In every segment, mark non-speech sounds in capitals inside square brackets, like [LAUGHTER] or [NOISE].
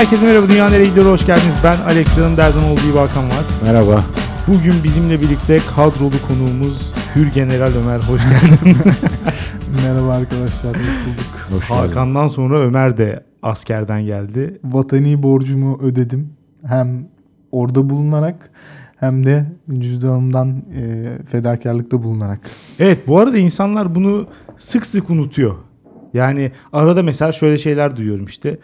herkese merhaba. Dünya nereye gidiyor? Hoş geldiniz. Ben Alex zaman olduğu gibi Hakan var. Merhaba. Bugün bizimle birlikte kadrolu konuğumuz Hür General Ömer. Hoş geldin. [LAUGHS] Merhaba arkadaşlar, hoş bulduk. Hoş. Hakan'dan sonra Ömer de askerden geldi. Vatani borcumu ödedim. Hem orada bulunarak hem de cüzdanımdan e, fedakarlıkta bulunarak. Evet bu arada insanlar bunu sık sık unutuyor. Yani arada mesela şöyle şeyler duyuyorum işte.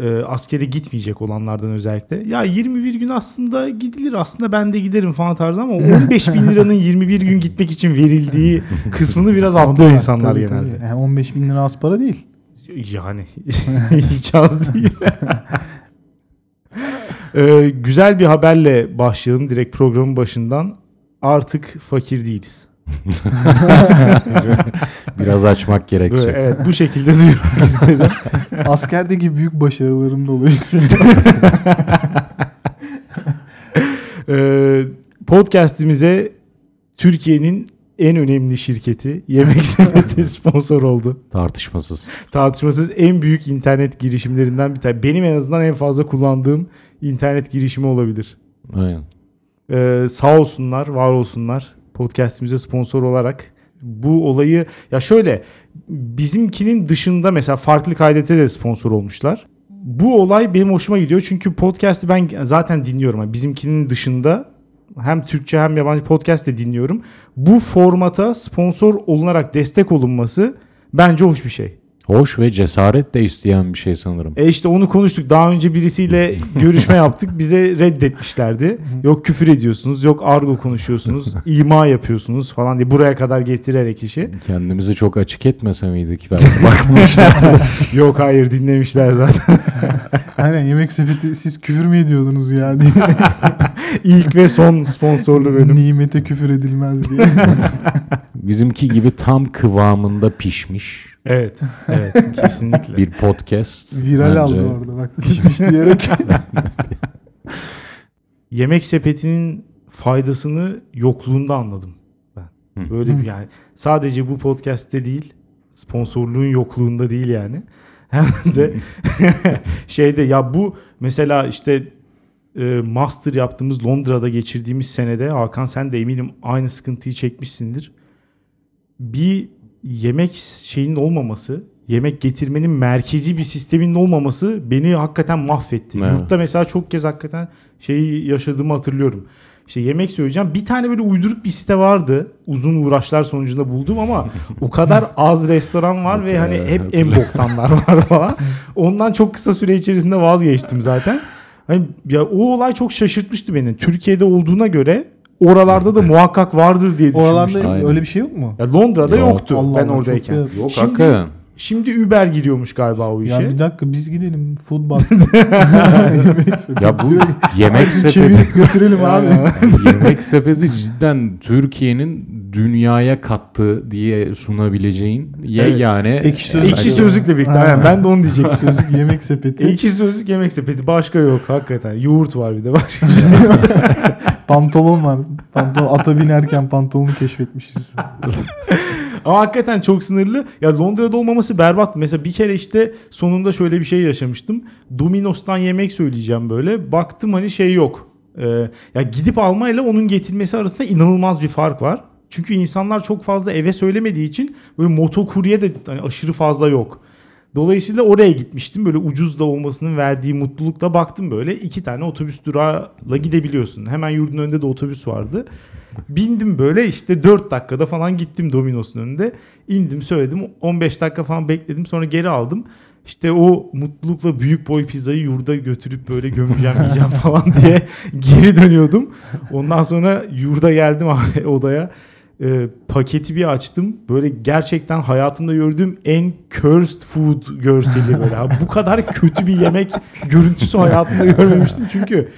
E, askere gitmeyecek olanlardan özellikle. Ya 21 gün aslında gidilir aslında ben de giderim falan tarzı ama [LAUGHS] 15 bin liranın 21 gün gitmek için verildiği kısmını biraz atlıyor insanlar tabii, genelde. tabii. Yani 15 bin lira az para değil. Yani [LAUGHS] hiç az değil. Ee, [LAUGHS] güzel bir haberle başlayalım direkt programın başından. Artık fakir değiliz. [LAUGHS] Biraz açmak gerekecek. Böyle, evet bu şekilde duyurmak [LAUGHS] istedim. Askerdeki büyük başarılarım dolayısıyla. [LAUGHS] Ee, podcast'imize Türkiye'nin en önemli şirketi Yemek Sepeti sponsor oldu. Tartışmasız. Tartışmasız en büyük internet girişimlerinden bir tanesi. Benim en azından en fazla kullandığım internet girişimi olabilir. Aynen. Ee, sağ olsunlar, var olsunlar podcast'imize sponsor olarak bu olayı ya şöyle bizimkinin dışında mesela farklı kaydete de sponsor olmuşlar. Bu olay benim hoşuma gidiyor çünkü podcast'i ben zaten dinliyorum. Yani bizimkinin dışında hem Türkçe hem yabancı podcast de dinliyorum. Bu formata sponsor olunarak destek olunması bence hoş bir şey. Hoş ve cesaret de isteyen bir şey sanırım. E işte onu konuştuk. Daha önce birisiyle [LAUGHS] görüşme yaptık. Bize reddetmişlerdi. Yok küfür ediyorsunuz, yok argo konuşuyorsunuz, [LAUGHS] ima yapıyorsunuz falan diye buraya kadar getirerek işi. Kendimizi çok açık etmese miydik? Belki bakmışlar. [LAUGHS] Yok hayır dinlemişler zaten. Aynen yemek sepeti siz küfür mü ediyordunuz ya diye. İlk ve son sponsorlu bölüm. Nimete küfür edilmez diye. Bizimki gibi tam kıvamında pişmiş Evet, evet [LAUGHS] kesinlikle. bir podcast. Viral Bence aldı orada bak. Pişmiş diyerek. [LAUGHS] Yemek sepetinin faydasını yokluğunda anladım ben. Böyle bir yani sadece bu podcast'te değil, sponsorluğun yokluğunda değil yani. [LAUGHS] Hem de şeyde ya bu mesela işte e, master yaptığımız Londra'da geçirdiğimiz senede Hakan sen de eminim aynı sıkıntıyı çekmişsindir. Bir yemek şeyinin olmaması, yemek getirmenin merkezi bir sistemin olmaması beni hakikaten mahvetti. Evet. Yurtta mesela çok kez hakikaten şeyi yaşadığımı hatırlıyorum. İşte yemek söyleyeceğim. Bir tane böyle uyduruk bir site vardı. Uzun uğraşlar sonucunda buldum ama o kadar [LAUGHS] az restoran var ve hani hep en boktanlar var falan. Ondan çok kısa süre içerisinde vazgeçtim zaten. Hani ya o olay çok şaşırtmıştı beni. Türkiye'de olduğuna göre oralarda da muhakkak vardır diye düşünmüştüm. Oralarda Aynen. öyle bir şey yok mu? Ya Londra'da Yok, yoktu Allah ben Allah, oradayken. çok Yok Şimdi-. Şimdi Uber giriyormuş galiba o işe. Ya bir dakika biz gidelim food basket. yemek sepeti. Ya bu yemek sepeti Çevirip götürelim abi. yemek sepeti cidden Türkiye'nin dünyaya kattığı diye sunabileceğin yegane Ekşi sözlük. Ekşi sözlükle birlikte. Aynen, ben de onu diyecektim. Sözlük yemek sepeti. Ekşi sözlük yemek sepeti başka yok hakikaten. Yoğurt var bir de başka bir şey. [LAUGHS] Pantolon var. Pantolon ata binerken pantolonu keşfetmişiz. [LAUGHS] Ama hakikaten çok sınırlı. Ya Londra'da olmaması berbat. Mesela bir kere işte sonunda şöyle bir şey yaşamıştım. Domino's'tan yemek söyleyeceğim böyle. Baktım hani şey yok. Ee, ya gidip almayla onun getirmesi arasında inanılmaz bir fark var. Çünkü insanlar çok fazla eve söylemediği için böyle motokurye de hani aşırı fazla yok. Dolayısıyla oraya gitmiştim. Böyle ucuz da olmasının verdiği mutlulukla baktım böyle. iki tane otobüs durağıyla gidebiliyorsun. Hemen yurdun önünde de otobüs vardı. Bindim böyle işte 4 dakikada falan gittim Domino's'un önünde. İndim söyledim 15 dakika falan bekledim sonra geri aldım. İşte o mutlulukla büyük boy pizzayı yurda götürüp böyle gömeceğim [LAUGHS] yiyeceğim falan diye geri dönüyordum. Ondan sonra yurda geldim abi [LAUGHS] odaya. Ee, paketi bir açtım. Böyle gerçekten hayatımda gördüğüm en cursed food görseli böyle. Abi bu kadar kötü bir yemek görüntüsü hayatımda görmemiştim. Çünkü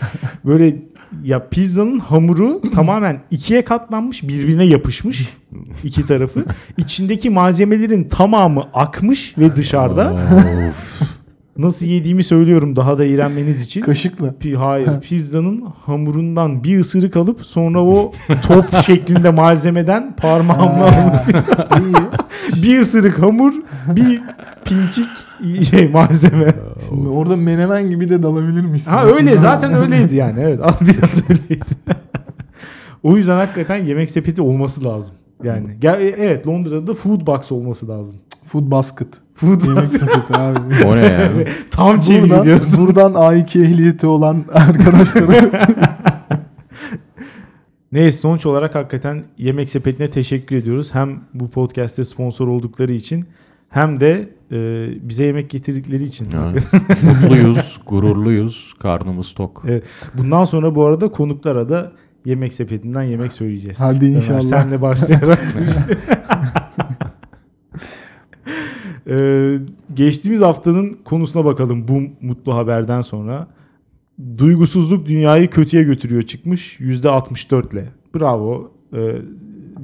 böyle ya pizzanın hamuru tamamen ikiye katlanmış birbirine yapışmış iki tarafı. İçindeki malzemelerin tamamı akmış ve dışarıda. Nasıl yediğimi söylüyorum daha da iğrenmeniz için. Kaşıkla. Pi- Hayır pizzanın hamurundan bir ısırık alıp sonra o top [LAUGHS] şeklinde malzemeden parmağımla alıp [LAUGHS] bir ısırık hamur, bir pinçik şey malzeme. Şimdi orada menemen gibi de dalabilirmişsin. Ha öyle zaten öyleydi yani. Evet az biraz [LAUGHS] öyleydi. o yüzden hakikaten yemek sepeti olması lazım. Yani gel- evet Londra'da da food box olması lazım. Food basket. Food Yemek sepeti abi. O ne ya? [LAUGHS] Tam çeviri buradan, diyorsun. buradan A2 ehliyeti olan [LAUGHS] arkadaşlara [LAUGHS] Neyse sonuç olarak hakikaten Yemek Sepeti'ne teşekkür ediyoruz. Hem bu podcast'te sponsor oldukları için hem de e, bize yemek getirdikleri için. Evet. Mutluyuz, gururluyuz, karnımız tok. Evet. Bundan sonra bu arada konuklara da Yemek Sepeti'nden yemek söyleyeceğiz. Hadi Ömer, inşallah. senle başlayarak bu işte. Ee, geçtiğimiz haftanın konusuna bakalım bu mutlu haberden sonra. Duygusuzluk dünyayı kötüye götürüyor çıkmış %64 ile. Bravo. Ee,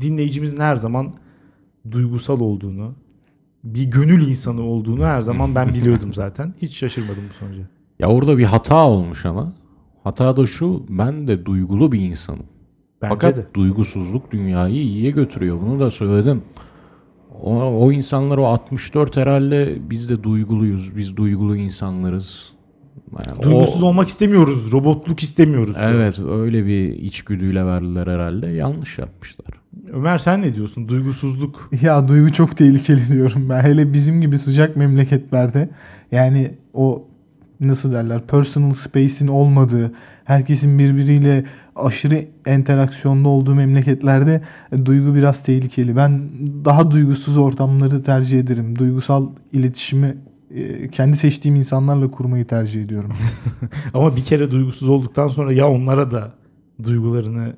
dinleyicimizin her zaman duygusal olduğunu, bir gönül insanı olduğunu her zaman ben biliyordum zaten. [LAUGHS] Hiç şaşırmadım bu sonuca. Ya orada bir hata olmuş ama. Hata da şu, ben de duygulu bir insanım. Bence Fakat de. duygusuzluk dünyayı iyiye götürüyor. Bunu da söyledim. O, o insanlar o 64 herhalde biz de duyguluyuz. Biz duygulu insanlarız. Yani Duygusuz o- olmak istemiyoruz. Robotluk istemiyoruz. Evet öyle bir içgüdüyle verdiler herhalde. Yanlış yapmışlar. Ömer sen ne diyorsun? Duygusuzluk. [LAUGHS] Ya duygu çok tehlikeli diyorum ben. Hele bizim gibi sıcak memleketlerde yani o nasıl derler personal space'in olmadığı, herkesin birbiriyle aşırı interaksiyonda olduğu memleketlerde e, duygu biraz tehlikeli. Ben daha duygusuz ortamları tercih ederim. Duygusal iletişimi e, kendi seçtiğim insanlarla kurmayı tercih ediyorum. [LAUGHS] Ama bir kere duygusuz olduktan sonra ya onlara da duygularını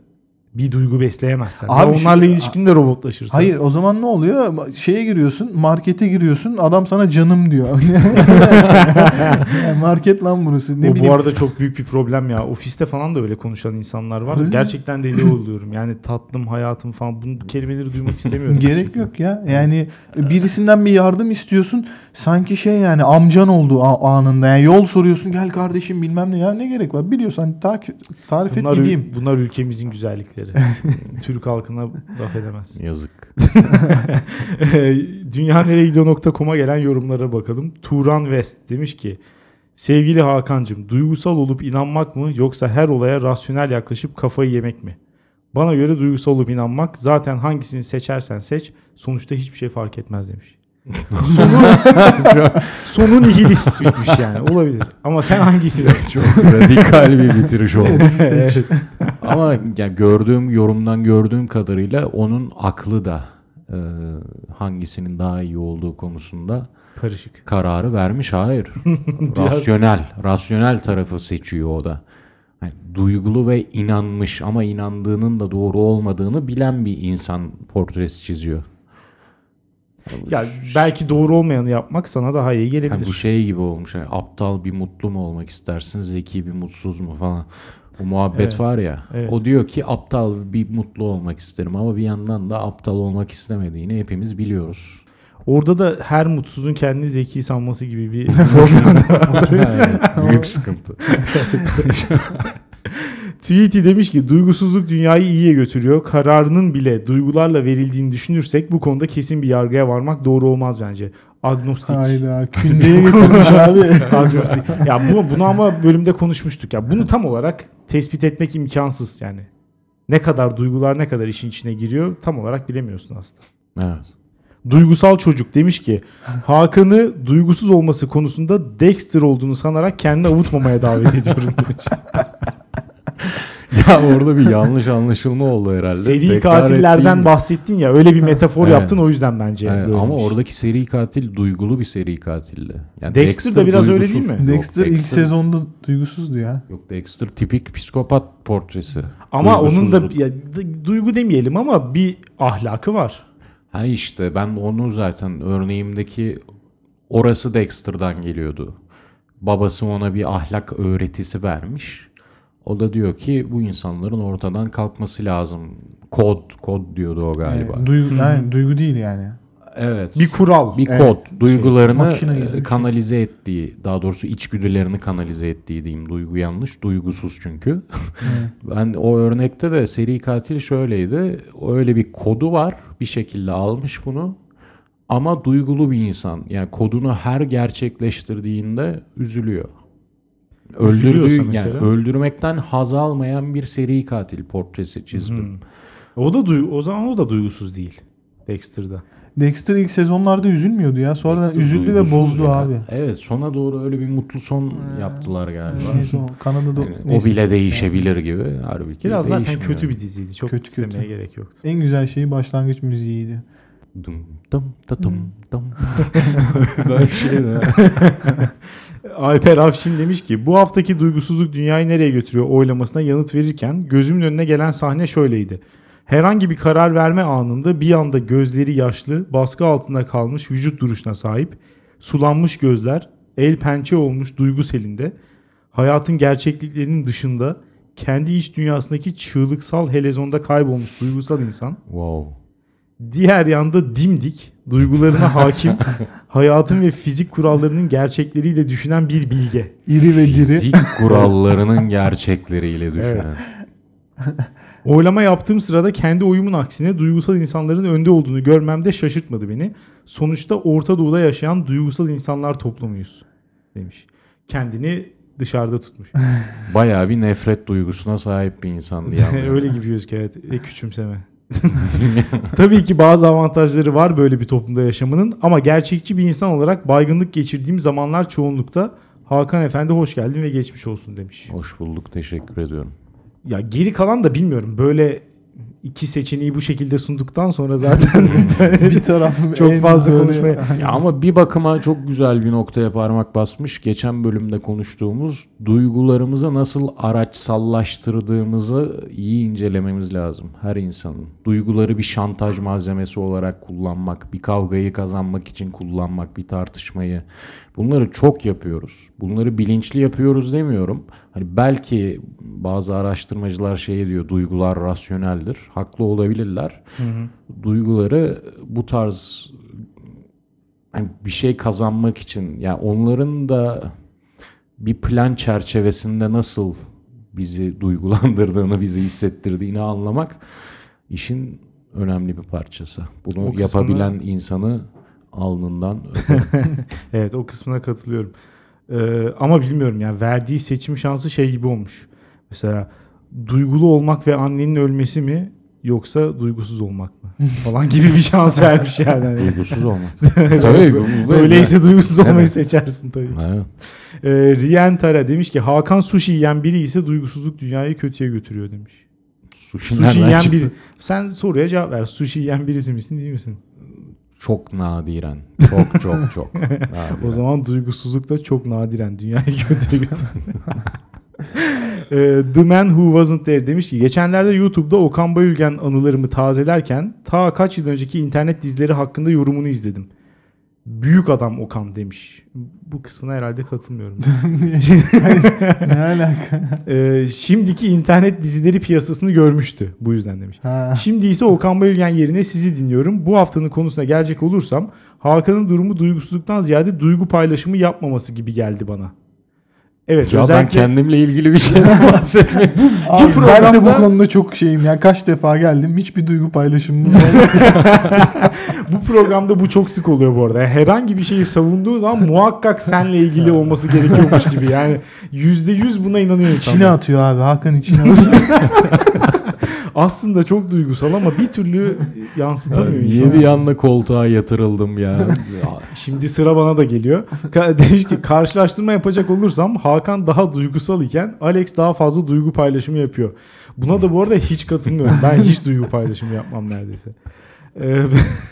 bir duygu besleyemezsen. Abi ya onlarla ilişkin de robotlaşırsın. Hayır o zaman ne oluyor? Şeye giriyorsun, markete giriyorsun, adam sana canım diyor. [LAUGHS] Yani market lan burası. Ne o bileyim. bu arada çok büyük bir problem ya. Ofiste falan da öyle konuşan insanlar var. Öyle mi? Gerçekten deli oluyorum. Yani tatlım, hayatım falan bu kelimeleri duymak istemiyorum. Gerek yok ya. Yani birisinden bir yardım istiyorsun. Sanki şey yani amcan oldu anında. Yani yol soruyorsun gel kardeşim bilmem ne ya ne gerek var. Biliyorsan ta- tarif et Bunlar, gideyim. bunlar ülkemizin güzellikleri. [LAUGHS] Türk halkına laf edemezsin. Yazık. [LAUGHS] Dünyaneregidiyor.com'a gelen yorumlara bakalım. Turan West demiş ki Sevgili Hakan'cığım duygusal olup inanmak mı yoksa her olaya rasyonel yaklaşıp kafayı yemek mi? Bana göre duygusal olup inanmak zaten hangisini seçersen seç sonuçta hiçbir şey fark etmez demiş. Sonu, [LAUGHS] sonu nihilist bitmiş yani olabilir. Ama sen hangisini Çok [LAUGHS] radikal bir bitiriş oldu. Evet. [LAUGHS] Ama yani gördüğüm yorumdan gördüğüm kadarıyla onun aklı da e, hangisinin daha iyi olduğu konusunda Karışık. kararı vermiş. Hayır. rasyonel. Rasyonel tarafı seçiyor o da. Yani duygulu ve inanmış ama inandığının da doğru olmadığını bilen bir insan portresi çiziyor. Ya belki doğru olmayanı yapmak sana daha iyi Yani gelebilir. bu şey gibi olmuş. Yani aptal bir mutlu mu olmak istersin, zeki bir mutsuz mu falan. O muhabbet Evet. var ya. Evet. O diyor ki aptal bir mutlu olmak isterim ama bir yandan da aptal olmak istemediğini hepimiz biliyoruz. Orada da her mutsuzun kendini zeki sanması gibi bir [LAUGHS] Büyük sıkıntı. [LAUGHS] Tweety demiş ki duygusuzluk dünyayı iyiye götürüyor. Kararının bile duygularla verildiğini düşünürsek bu konuda kesin bir yargıya varmak doğru olmaz bence. Agnostik. Hayda [LAUGHS] kündeye getirmiş abi. [LAUGHS] Agnostik. Ya bu, bunu ama bölümde konuşmuştuk ya. Bunu tam olarak tespit etmek imkansız yani. Ne kadar duygular ne kadar işin içine giriyor tam olarak bilemiyorsun aslında. Evet. Duygusal çocuk demiş ki Hakan'ı duygusuz olması konusunda Dexter olduğunu sanarak kendini avutmamaya davet ediyorum [LAUGHS] demiş. [LAUGHS] Ya orada bir yanlış anlaşılma oldu herhalde. Seri Tekrar katillerden ettiğim- bahsettin ya öyle bir metafor Evet. yaptın o yüzden bence. Evet, ama oradaki seri katil duygulu bir seri katildi. Yani Dexter de biraz öyle duygusuz. değil mi? Yok, Dexter ilk sezonda duygusuzdu ya. Yok Dexter tipik psikopat portresi. ama onun da ya, duygu demeyelim ama bir ahlakı var. Ha işte ben onu zaten örneğimdeki orası Dexter'dan geliyordu. Babası ona bir ahlak öğretisi vermiş. O da diyor ki bu insanların ortadan kalkması lazım. Kod, kod diyordu o galiba. Yani duygu, yani duygu değil yani. Evet. Bir kural. bir Evet. kod, duygularını gibi bir e, şey. kanalize ettiği, daha doğrusu içgüdülerini kanalize ettiği diyeyim. Duygu yanlış, duygusuz çünkü. [LAUGHS] ben o örnekte de seri katil şöyleydi. Öyle bir kodu var, bir şekilde almış bunu. Ama duygulu bir insan. Yani kodunu her gerçekleştirdiğinde üzülüyor. Öldürdüğü mesela? yani öldürmekten haz almayan bir seri katil portresi çizdim. O da duy- o zaman o da duygusuz değil Dexter'da. Dexter ilk sezonlarda üzülmüyordu ya. Sonra Dexter üzüldü ve bozdu ya. abi. Evet sona doğru öyle bir mutlu son yaptılar galiba. Neyse o Kanada'da Yani o bile değişebilir gibi. Halbuki Biraz zaten değişmiyor. kötü bir diziydi. Çok Kötü, istemeye kötü. gerek yoktu. En güzel şeyi başlangıç müziğiydi. Dum dum da dum dum. [LAUGHS] Böyle bir şey de. [LAUGHS] Alper Afşin demiş ki bu haftaki duygusuzluk dünyayı nereye götürüyor oylamasına yanıt verirken gözümün önüne gelen sahne şöyleydi. Herhangi bir karar verme anında bir anda gözleri yaşlı, baskı altında kalmış vücut duruşuna sahip, sulanmış gözler, el pençe olmuş duygu selinde, hayatın gerçekliklerinin dışında kendi iç dünyasındaki çığlıksal helezonda kaybolmuş duygusal insan, Wow. diğer yanda dimdik, duygularına hakim, [LAUGHS] hayatın ve fizik kurallarının gerçekleriyle düşünen bir bilge. İri ve diri. Fizik kurallarının gerçekleriyle düşünen. Evet. Oylama yaptığım sırada kendi oyumun aksine duygusal insanların önde olduğunu görmem de şaşırtmadı beni. Sonuçta Orta Doğu'da yaşayan duygusal insanlar toplumuyuz demiş. Kendini dışarıda tutmuş. Bayağı bir nefret duygusuna sahip bir insan diye. [LAUGHS] Öyle gibi gözüküyor evet. Ve küçümseme. [LAUGHS] Tabii ki bazı avantajları var böyle bir toplumda yaşamanın ama gerçekçi bir insan olarak baygınlık geçirdiğim zamanlar çoğunlukta Hakan Efendi hoş geldin ve geçmiş olsun demiş. Hoş bulduk. Teşekkür ediyorum. Ya geri kalan da bilmiyorum. Böyle iki seçeneği bu şekilde sunduktan sonra zaten [LAUGHS] bir [LAUGHS] tarafım Çok fazla konuşmaya- [LAUGHS] Ya ama bir bakıma çok güzel bir noktaya parmak basmış. Geçen bölümde konuştuğumuz duygularımızı nasıl araçsallaştırdığımızı iyi incelememiz lazım her insanın. Duyguları bir şantaj malzemesi olarak kullanmak, bir kavgayı kazanmak için kullanmak, bir tartışmayı. Bunları çok yapıyoruz. Bunları bilinçli yapıyoruz demiyorum. Hani belki bazı araştırmacılar şey diyor duygular rasyoneldir. Haklı olabilirler. Duyguları bu tarz hani bir şey kazanmak için yani onların da bir plan çerçevesinde nasıl bizi [LAUGHS] duygulandırdığını, bizi hissettirdiğini anlamak işin önemli bir parçası. Bunu O kısmını- yapabilen insanı alnından. [LAUGHS] Evet o kısmına katılıyorum. Ee, ama bilmiyorum yani verdiği seçim şansı şey gibi olmuş. Mesela duygulu olmak ve annenin ölmesi mi yoksa duygusuz olmak mı? Falan gibi bir şans vermiş yani. Hani [LAUGHS] duygusuz olmak. [LAUGHS] Tabii. bu- bu- Öyleyse duygusuz olmayı Evet. seçersin tabii. Evet. Ee, Riyen Tara demiş ki Hakan sushi yiyen biri ise duygusuzluk dünyayı kötüye götürüyor demiş. Sushi, Sushi yiyen çıktı? biri. Sen soruya cevap ver. Sushi yiyen birisi misin değil misin? Çok nadiren. Çok çok çok. [LAUGHS] O zaman duygusuzluk da çok nadiren dünyayı kötüye götürüyor. Ee, The Man Who Wasn't There demiş ki geçenlerde YouTube'da Okan Bayülgen anılarımı tazelerken ta kaç yıl önceki internet dizileri hakkında yorumunu izledim. Büyük adam Okan demiş. Bu kısmına herhalde katılmıyorum. [LAUGHS] ne alaka? Ee, şimdiki internet dizileri piyasasını görmüştü. Bu yüzden demiş. Ha. Şimdi ise Okan Bayülgen yerine sizi dinliyorum. Bu haftanın konusuna gelecek olursam Hakan'ın durumu duygusuzluktan ziyade duygu paylaşımı yapmaması gibi geldi bana. Evet Ya ben özellikle kendimle ilgili bir şeyden [LAUGHS] bahsetmek. Abi ben de bu programda- konuda çok şeyim ya. Kaç defa geldim hiçbir duygu paylaşımım olmadı. [LAUGHS] bu programda bu çok sık oluyor bu arada. Yani herhangi bir şeyi savunduğu zaman muhakkak senle ilgili olması gerekiyormuş gibi. Yani yüzde yüz buna inanıyor İçine insanlar. atıyor abi. Hakan içine atıyor. [LAUGHS] [LAUGHS] Aslında çok duygusal ama bir türlü yansıtamıyor Niye insan. bir anda koltuğa yatırıldım [LAUGHS] ya? Şimdi sıra bana da geliyor. Demiş ki karşılaştırma yapacak olursam Hakan daha duygusal iken Alex daha fazla duygu paylaşımı yapıyor. Buna da bu arada hiç katılmıyorum. Ben hiç duygu paylaşımı yapmam neredeyse. Ee,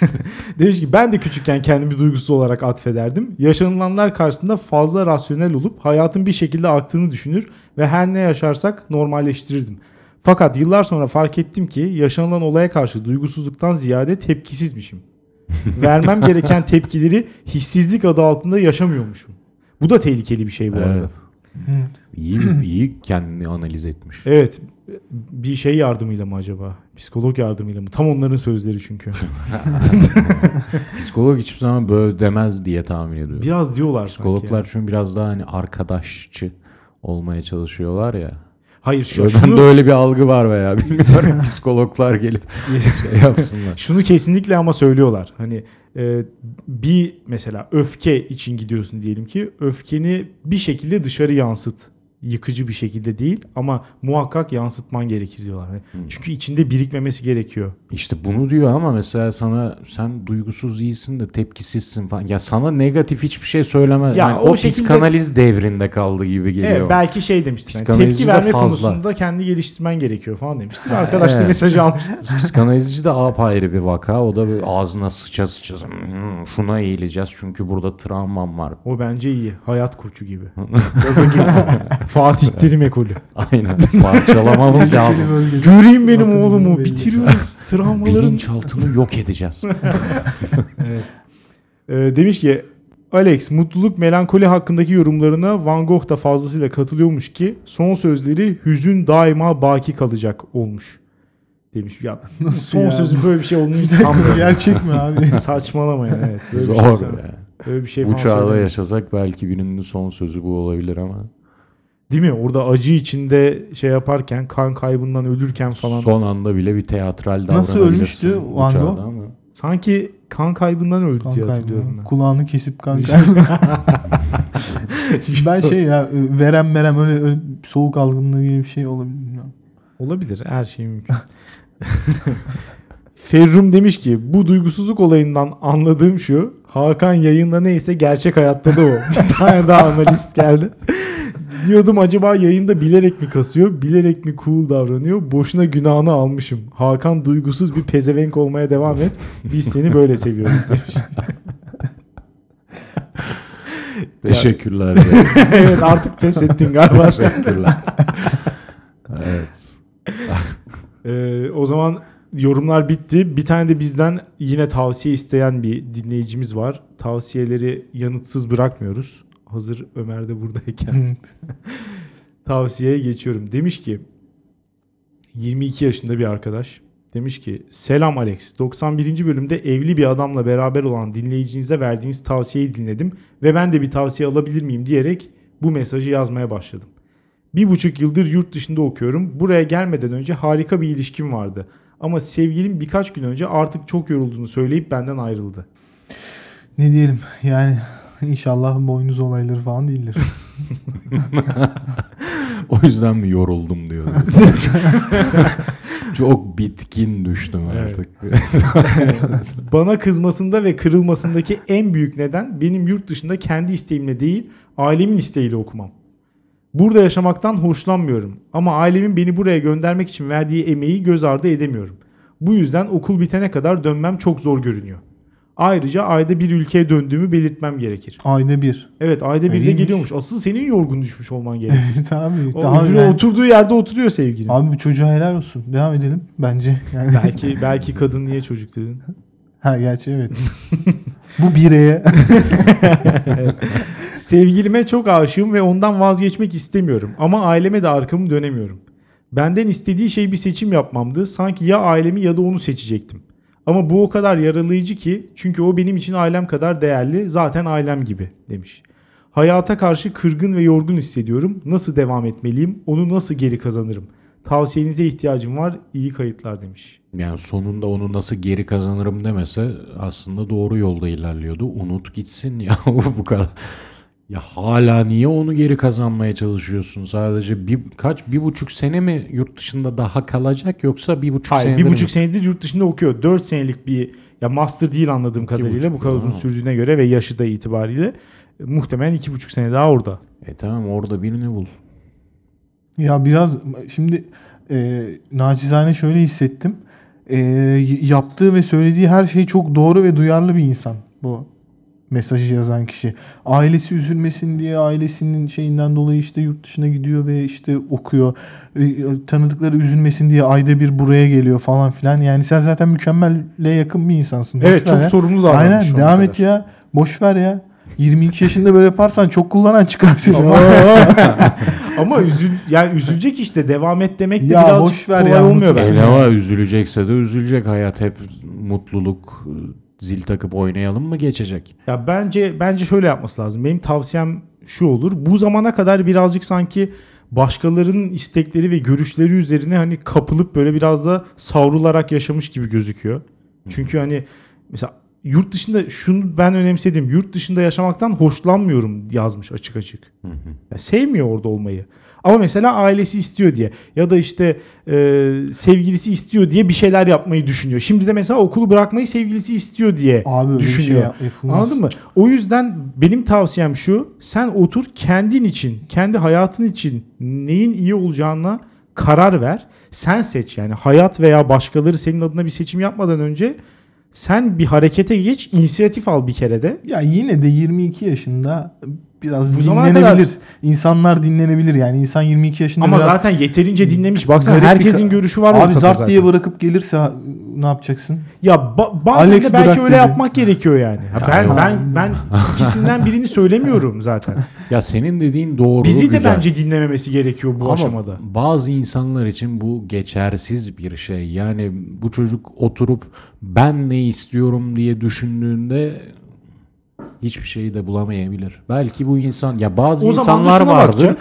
[LAUGHS] demiş ki ben de küçükken kendimi duygusuz olarak atfederdim. Yaşanılanlar karşısında fazla rasyonel olup hayatın bir şekilde aktığını düşünür ve her ne yaşarsak normalleştirirdim. Fakat yıllar sonra fark ettim ki yaşanılan olaya karşı duygusuzluktan ziyade tepkisizmişim. [LAUGHS] Vermem gereken tepkileri hissizlik adı altında yaşamıyormuşum. Bu da tehlikeli bir şey bu arada. evet. İyi, iyi kendini analiz etmiş. Evet. Bir şey yardımıyla mı acaba? Psikolog yardımıyla mı? Tam onların sözleri çünkü. [LAUGHS] [LAUGHS] Psikolog hiçbir zaman böyle demez diye tahmin ediyorum. Biraz diyorlar sanki. Psikologlar çünkü biraz daha hani arkadaşçı olmaya çalışıyorlar ya. Hayır şu, Bende şunu, öyle bir algı var veya bilmiyorum [LAUGHS] psikologlar gelip şey [LAUGHS] yapsınlar. şunu kesinlikle ama söylüyorlar. Hani e, bir mesela öfke için gidiyorsun diyelim ki öfkeni bir şekilde dışarı yansıt. Yıkıcı bir şekilde değil ama muhakkak yansıtman gerekir diyorlar. Hani Hmm. Çünkü içinde birikmemesi gerekiyor. İşte bunu diyor ama mesela sana sen duygusuz değilsin de tepkisizsin falan. Ya sana negatif hiçbir şey söylemez. Ya yani o o, şekilde- psikanaliz devrinde kaldı gibi geliyor. Evet, belki şey demiştir. Psikanalizci tepki verme fazla. konusunda kendi geliştirmen gerekiyor falan demiştir. Arkadaş da Evet. mesajı almıştır. [LAUGHS] Psikanalizci de apayrı bir vaka. O da böyle ağzına sıça sıça "Hmm, şuna eğileceğiz çünkü burada travmam var. O bence iyi. Hayat koçu gibi. [LAUGHS] Gaza getir. Fatih Terim ekolü. Aynen. Parçalamamız lazım. Göreyim benim oğlumu. Bitiriyoruz. [LAUGHS] Travmaların. Bilinçaltını yok edeceğiz. [LAUGHS] Evet. Ee, demiş ki Alex mutluluk melankoli hakkındaki yorumlarına Van Gogh da fazlasıyla katılıyormuş ki son sözleri hüzün daima baki kalacak olmuş. Demiş ya Nasıl son ya? sözü böyle bir şey olduğunu hiç sanmıyorum. Gerçek mi abi? [LAUGHS] Saçmalamayın evet. Böyle bir Zor şey, ya. böyle bir şey Bu çağda yaşasak belki birinin son sözü bu olabilir ama. Değil mi? Orada acı içinde şey yaparken kan kaybından ölürken falan. Son anda bile bir teatral Nasıl davranabilirsin ölmüştü bu Van Gogh? ama. Sanki kan kaybından öldü Kan diye kaybı. hatırlıyorum ben. Kulağını kesip kan [LAUGHS] kaybı. [LAUGHS] ben şey ya verem verem öyle, öyle soğuk algınlığı gibi bir şey olabilir. Olabilir. Her şey mümkün. [LAUGHS] Ferrum demiş ki bu duygusuzluk olayından anladığım şu. Hakan yayında neyse gerçek hayatta da o. Bir tane daha analist geldi. Diyordum acaba yayında bilerek mi kasıyor? Bilerek mi cool davranıyor? Boşuna günahını almışım. Hakan duygusuz bir pezevenk olmaya devam et. Biz seni böyle seviyoruz demiş. [LAUGHS] Teşekkürler. [LAUGHS] evet artık pes ettin galiba. Teşekkürler. evet. [LAUGHS] Ee, o zaman yorumlar bitti. Bir tane de bizden yine tavsiye isteyen bir dinleyicimiz var. Tavsiyeleri yanıtsız bırakmıyoruz. Hazır Ömer de buradayken [LAUGHS] tavsiyeye geçiyorum. Demiş ki 22 yaşında bir arkadaş. Demiş ki selam Alex. 91. bölümde evli bir adamla beraber olan dinleyicinize verdiğiniz tavsiyeyi dinledim ve ben de bir tavsiye alabilir miyim diyerek bu mesajı yazmaya başladım. Bir buçuk yıldır yurt dışında okuyorum. Buraya gelmeden önce harika bir ilişkim vardı. Ama sevgilim birkaç gün önce artık çok yorulduğunu söyleyip benden ayrıldı. Ne diyelim yani [LAUGHS] inşallah boynuz olayları falan değildir. [LAUGHS] O yüzden mi yoruldum diyor. [LAUGHS] Çok bitkin düştüm Evet. artık. Bana kızmasında ve kırılmasındaki en büyük neden benim yurt dışında kendi isteğimle değil ailemin isteğiyle okumam. Burada yaşamaktan hoşlanmıyorum ama ailemin beni buraya göndermek için verdiği emeği göz ardı edemiyorum. Bu yüzden okul bitene kadar dönmem çok zor görünüyor. Ayrıca ayda bir ülkeye döndüğümü belirtmem gerekir. Ayda bir. Evet ayda bir de geliyormuş. Asıl senin yorgun düşmüş olman gerekir. [LAUGHS] Evet abi. O Daha öbürü yani- oturduğu yerde oturuyor sevgilin. Abi bu çocuğa helal olsun. Devam edelim bence. Yani, Belki belki kadın niye çocuk dedin? [LAUGHS] ha gerçi evet. bu bireye [LAUGHS] Sevgilime çok aşığım ve ondan vazgeçmek istemiyorum. Ama aileme de arkamı dönemiyorum. Benden istediği şey bir seçim yapmamdı. Sanki ya ailemi ya da onu seçecektim. Ama bu o kadar yaralayıcı ki çünkü o benim için ailem kadar değerli. Zaten ailem gibi demiş. Hayata karşı kırgın ve yorgun hissediyorum. Nasıl devam etmeliyim? Onu nasıl geri kazanırım? Tavsiyenize ihtiyacım var. İyi kayıtlar demiş. Yani sonunda onu nasıl geri kazanırım demese aslında doğru yolda ilerliyordu. Unut gitsin ya [LAUGHS] bu kadar. Ya hala niye onu geri kazanmaya çalışıyorsun? Sadece bir kaç bir buçuk sene mi yurt dışında daha kalacak yoksa bir buçuk Hayır bir buçuk mi? senedir yurt dışında okuyor. 4 senelik bir ya master değil anladığım kadarıyla bu kadar uzun sürdüğüne göre ve yaşı da itibariyle muhtemelen iki buçuk sene daha orada. E tamam orada birini bul. Ya biraz şimdi e, nacizane şöyle hissettim. E, yaptığı ve söylediği her şey çok doğru ve duyarlı bir insan bu mesajı yazan kişi. Ailesi üzülmesin diye ailesinin şeyinden dolayı işte yurt dışına gidiyor ve işte okuyor. E, tanıdıkları üzülmesin diye ayda bir buraya geliyor falan filan. Yani sen zaten mükemmelle yakın bir insansın. Boş evet çok ya. sorumlu davranmış. Aynen devam et ya. Boş ver ya. 22 yaşında böyle yaparsan çok kullanan çıkar seni. [LAUGHS] Ama üzül yani üzülecek işte devam et demek de Ya birazcık boş ver kolay ya, olmuyor bence. ne var üzülecekse de üzülecek hayat hep mutluluk zil takıp oynayalım mı geçecek? Ya bence bence şöyle yapması lazım. Benim tavsiyem şu olur. Bu zamana kadar birazcık sanki başkalarının istekleri ve görüşleri üzerine hani kapılıp böyle biraz da savrularak yaşamış gibi gözüküyor. Çünkü hani mesela yurt dışında şunu ben önemsedim. Yurt dışında yaşamaktan hoşlanmıyorum yazmış açık açık. Ya sevmiyor orada olmayı. Ama mesela ailesi istiyor diye ya da işte e, sevgilisi istiyor diye bir şeyler yapmayı düşünüyor. Şimdi de mesela okulu bırakmayı sevgilisi istiyor diye Abi şey düşünüyor. yap- yapılmaz. Anladın mı? O yüzden benim tavsiyem şu. Sen otur kendin için, kendi hayatın için neyin iyi olacağına karar ver. Sen seç yani hayat veya başkaları senin adına bir seçim yapmadan önce sen bir harekete geç, inisiyatif al bir kere de. Ya yine de 22 yaşında biraz Bu zamana dinlenebilir. İnsanlar dinlenebilir yani insan 22 yaşında Ama biraz zaten yeterince dinlemiş. Baksana garip bir herkesin ka- görüşü var Abi ortada zap zaten. diye bırakıp gelirse ha- ne yapacaksın? Ya ba- bazen Alex de belki bırak öyle dedi. yapmak gerekiyor yani. Ha, ben ben ben ikisinden birini söylemiyorum zaten. [LAUGHS] Ya senin dediğin doğru Bizi de güzel. bence dinlememesi gerekiyor bu Ama aşamada. bazı insanlar için bu geçersiz bir şey. Yani bu çocuk oturup ben ne istiyorum diye düşündüğünde hiçbir şeyi de bulamayabilir. Belki bu insan ya bazı O insanlar vardır. bakacak.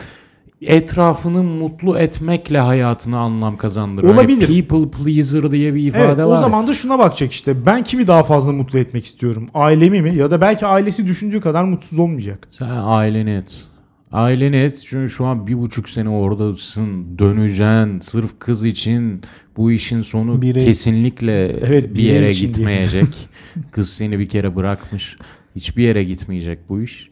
Etrafını mutlu etmekle hayatına anlam kazandırır. Olabilir. Hani people pleaser diye bir ifade Evet, var. o zaman da şuna bakacak işte. Ben kimi daha fazla mutlu etmek istiyorum? Ailemi mi? Ya da belki ailesi düşündüğü kadar mutsuz olmayacak. Sen aileni et. Aileni et çünkü şu an bir buçuk sene oradasın. Döneceksin. Sırf kız için bu işin sonu Birey. kesinlikle Evet, bir yere gitmeyecek. [LAUGHS] kız seni bir kere bırakmış. Hiçbir yere gitmeyecek bu iş.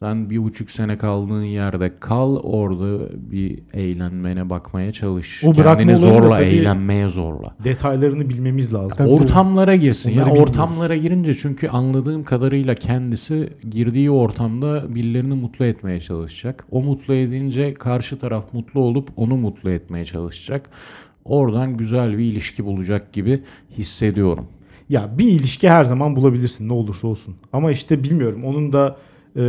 Sen bir buçuk sene kaldığın yerde kal orada bir eğlenmene bakmaya çalış. O Kendini zorla, eğlenmeye zorla. Detaylarını bilmemiz lazım. Tabii. Ortamlara girsin ya. Ortamlara girince çünkü anladığım kadarıyla kendisi girdiği ortamda birilerini mutlu etmeye çalışacak. O mutlu edince karşı taraf mutlu olup onu mutlu etmeye çalışacak. Oradan güzel bir ilişki bulacak gibi hissediyorum. Ya bir ilişki her zaman bulabilirsin ne olursa olsun. Ama işte bilmiyorum onun da e,